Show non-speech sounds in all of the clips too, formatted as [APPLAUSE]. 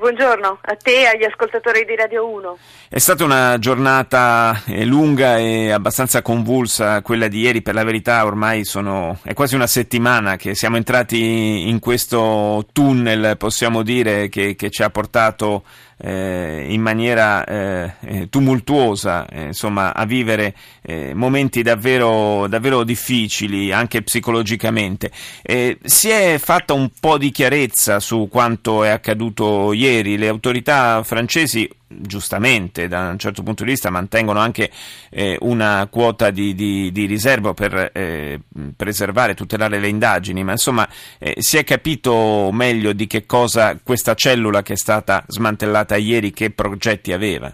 Buongiorno a te e agli ascoltatori di Radio 1. È stata una giornata eh, lunga e abbastanza convulsa quella di ieri, per la verità ormai sono, è quasi una settimana che siamo entrati in questo tunnel, possiamo dire, che, che ci ha portato eh, in maniera eh, eh tumultuosa eh, insomma, a vivere eh, momenti davvero, davvero, difficili anche psicologicamente. si è fatta un po' di chiarezza su quanto è accaduto ieri, le autorità francesi giustamente da un certo punto di vista mantengono anche eh, una quota di, di, di riservo per eh, preservare, tutelare le indagini, ma insomma eh, si è capito meglio di che cosa questa cellula che è stata smantellata ieri, che progetti aveva?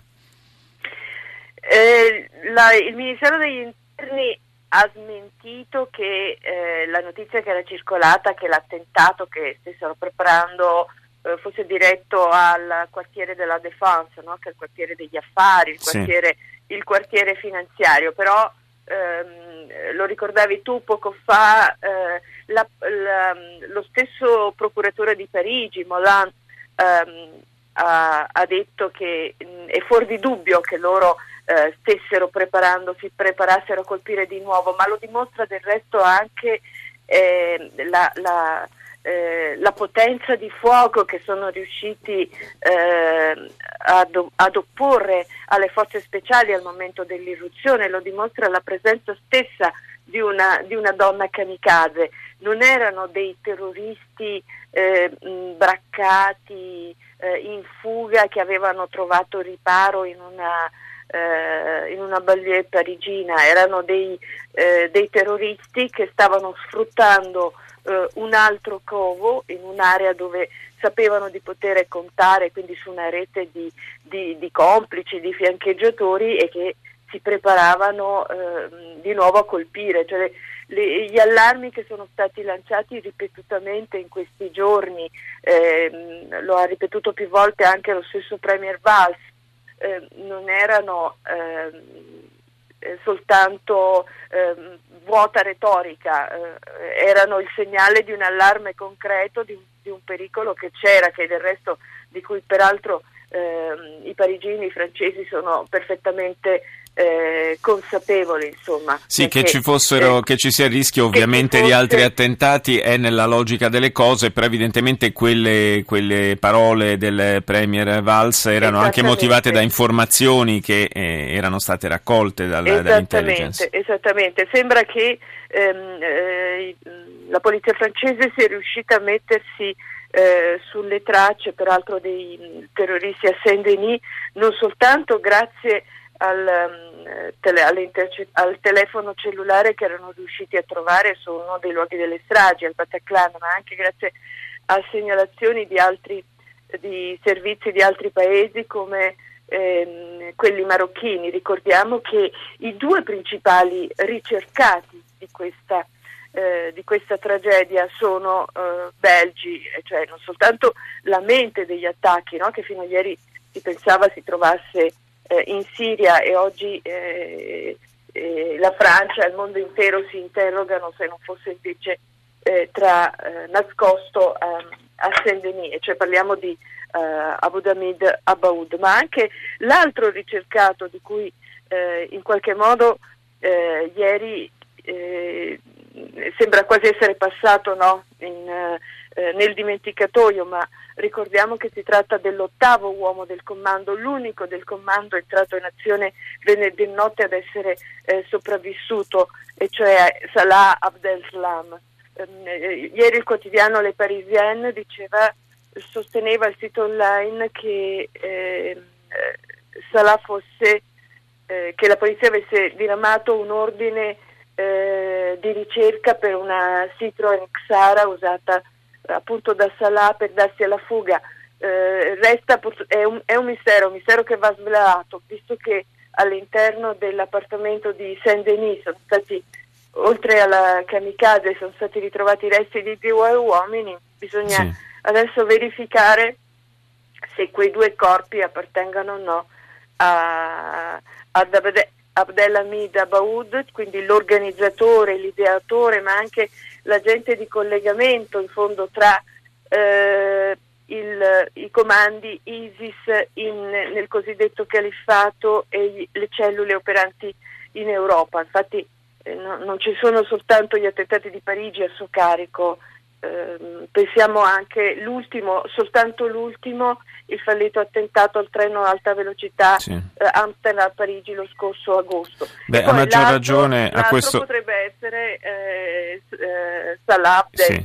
Eh, la, il Ministero degli Interni ha smentito che eh, la notizia che era circolata, che l'attentato che stessero preparando eh, fosse diretto al quartiere della Défense, no? che è il quartiere degli affari, il quartiere, sì. il quartiere finanziario, però ehm, lo ricordavi tu poco fa, eh, la, la, lo stesso procuratore di Parigi, Molan, ehm, ha, ha, detto che mh, è fuori di dubbio che loro eh, stessero preparando, si preparassero a colpire di nuovo, ma lo dimostra del resto anche eh, la, la eh, la potenza di fuoco che sono riusciti eh, ad, ad, opporre alle forze speciali al momento dell'irruzione, lo dimostra la presenza stessa di una, di una donna kamikaze. Non erano dei terroristi eh, braccati eh, in fuga che avevano trovato riparo in una, eh, in una banlieue parigina, erano dei, dei terroristi che stavano sfruttando eh, un altro covo in un'area dove sapevano di poter contare quindi su una rete di, di, di complici, di fiancheggiatori e che si preparavano eh, di nuovo a colpire. Cioè, le, gli allarmi che sono stati lanciati ripetutamente in questi giorni, ehm, lo ha ripetuto più volte anche lo stesso Premier Valls, eh, non erano ehm, eh, soltanto ehm, vuota retorica, eh, erano il segnale di un allarme concreto, di di un, pericolo che c'era, che del resto di cui peraltro eh, i parigini, i francesi sono perfettamente eh, consapevoli, insomma. Sì, perché, che ci fossero, eh, che ci sia il rischio ovviamente fosse... di altri attentati è nella logica delle cose, però evidentemente quelle, quelle parole del Premier Valls erano anche motivate da informazioni che eh, erano state raccolte dal, dall'intelligence. Esattamente, sembra che ehm, eh, la polizia francese sia riuscita a mettersi eh, sulle tracce peraltro dei terroristi a Saint-Denis non soltanto grazie al, um, tele, al, telefono cellulare che erano riusciti a trovare su uno dei luoghi delle stragi, al Bataclan, ma anche grazie a segnalazioni di altri di servizi di altri paesi come ehm, quelli marocchini. Ricordiamo che i due principali ricercati di questa, eh, di questa tragedia sono eh, belgi, cioè non soltanto la mente degli attacchi, no? che fino a ieri si pensava si trovasse eh, in Siria e oggi eh, eh, la Francia e il mondo intero si interrogano se non fosse invece eh, tra eh, nascosto ehm, a Saint-Denis, cioè parliamo di eh, Abu Dhamed Abaud, ma anche l'altro ricercato di cui in qualche modo ieri sembra quasi essere passato no? in, nel dimenticatoio, ma Ricordiamo che si tratta dell'ottavo uomo del comando, l'unico del comando entrato in azione venerdì notte ad essere eh, sopravvissuto, e cioè Salah Abdeslam. Eh, ieri il quotidiano Le Parisienne diceva, sosteneva il sito online che eh, Salah fosse, eh, che la polizia avesse diramato un ordine eh, di ricerca per una Citroen Xara usata appunto da Salah per darsi alla fuga. eh, resta, è un, è un mistero, un mistero che va svelato, visto che all'interno dell'appartamento di Saint-Denis sono stati, oltre alla kamikaze, sono stati ritrovati resti di due uomini, bisogna sì. adesso verificare se quei due corpi appartengano o no a, ad Abde, Abdelhamid Abaoud, quindi l'organizzatore, l'ideatore, ma anche l'agente di collegamento in fondo tra eh, il, i comandi ISIS in, nel cosiddetto califfato e gli, le cellule operanti in Europa. Infatti eh, no, non ci sono soltanto gli attentati di Parigi a suo carico, eh, pensiamo anche l'ultimo, soltanto l'ultimo, il fallito attentato al treno a alta velocità sì. eh, Amsterdam-Parigi lo scorso agosto. Beh, a maggior ragione a questo... potrebbe essere eh, eh, Salah. Sì.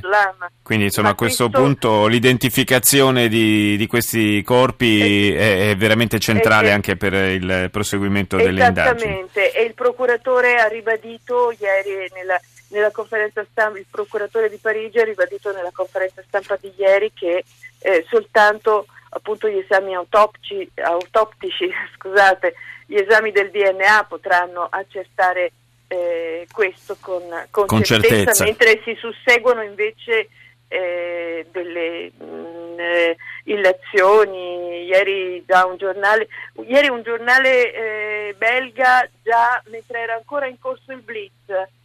Quindi insomma a questo, questo, punto l'identificazione di, di questi corpi è, è, veramente centrale è, anche per il proseguimento delle indagini. Esattamente, e il procuratore ha ribadito ieri nella nella conferenza stampa, il procuratore di Parigi ha ribadito nella conferenza stampa di ieri che eh, soltanto appunto gli esami autoptici, autoptici [LAUGHS] scusate, gli esami del DNA potranno accertare eh, questo con, con, con certezza, certezza, mentre si susseguono invece eh, delle mh, mm, eh, illazioni. Ieri un giornale, ieri un giornale eh, belga già mentre era ancora in corso il blitz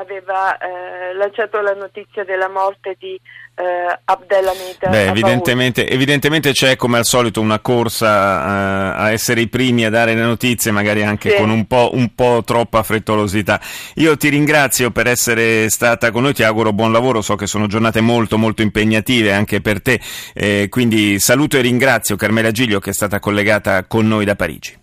aveva eh, lanciato la notizia della morte di eh, Abdelhamid Beh, evidentemente, evidentemente, c'è come al solito una corsa eh, a essere i primi a dare le notizie, magari anche sì. con un po', un po' troppa frettolosità. Io ti ringrazio per essere stata con noi, ti auguro buon lavoro, so che sono giornate molto molto impegnative anche per te, eh, quindi saluto e ringrazio Carmela Giglio che è stata collegata con noi da Parigi.